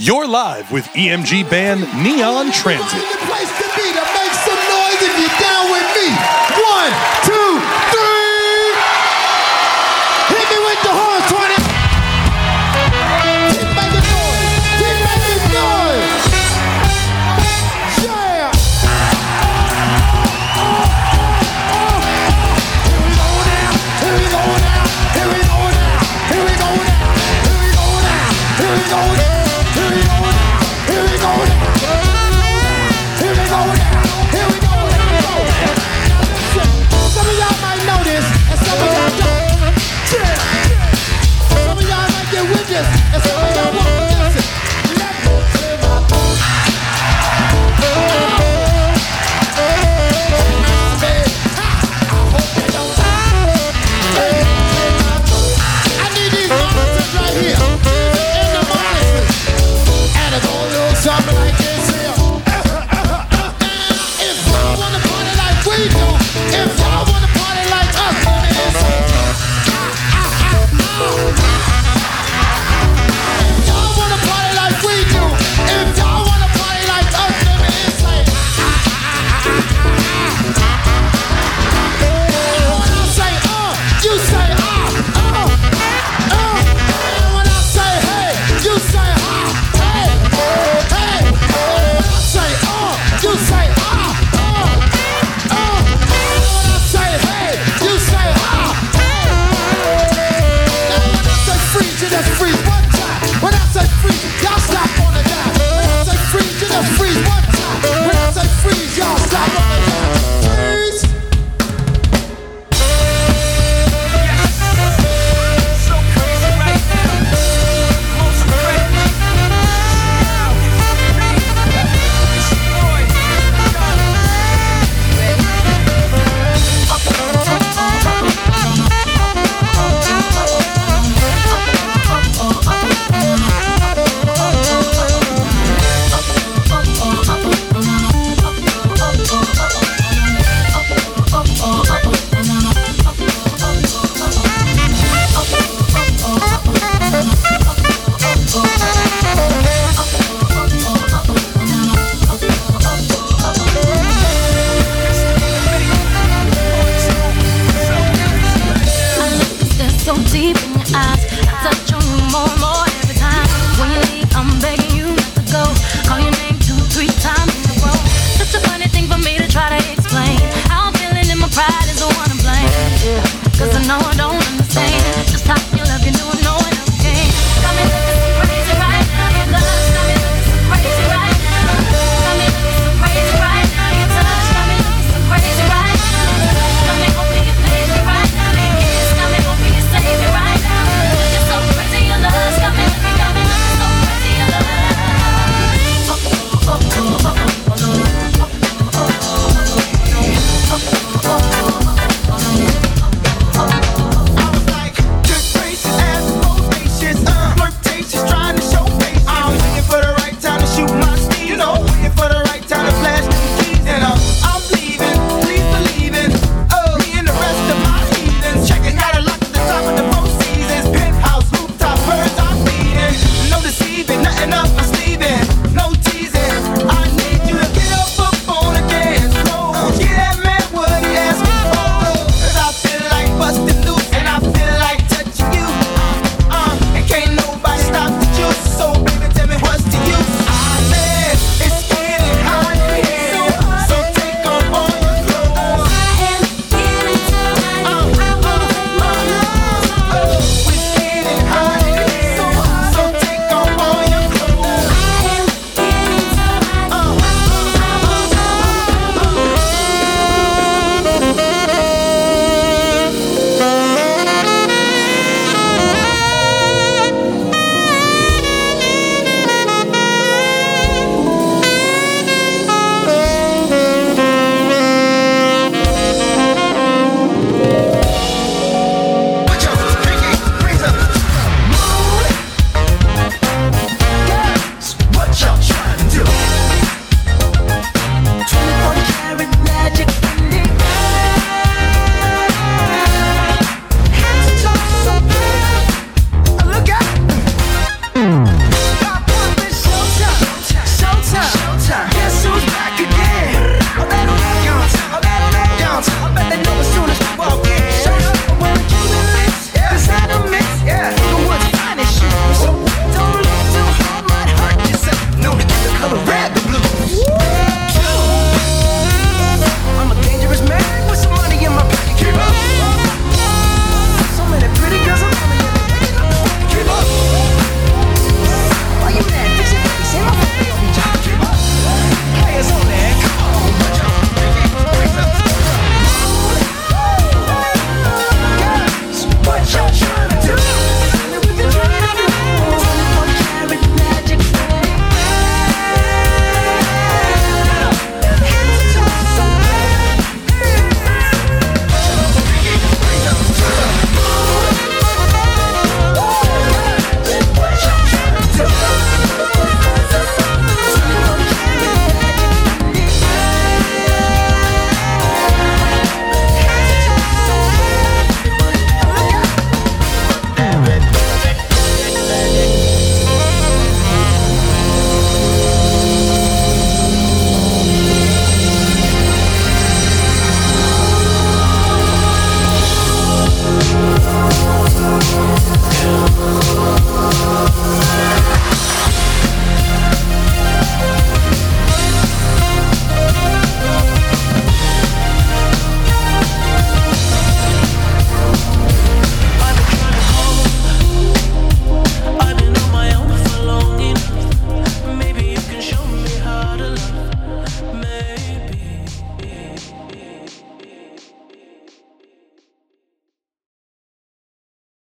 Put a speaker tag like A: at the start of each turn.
A: You're live with EMG band Neon Transit.
B: One, two.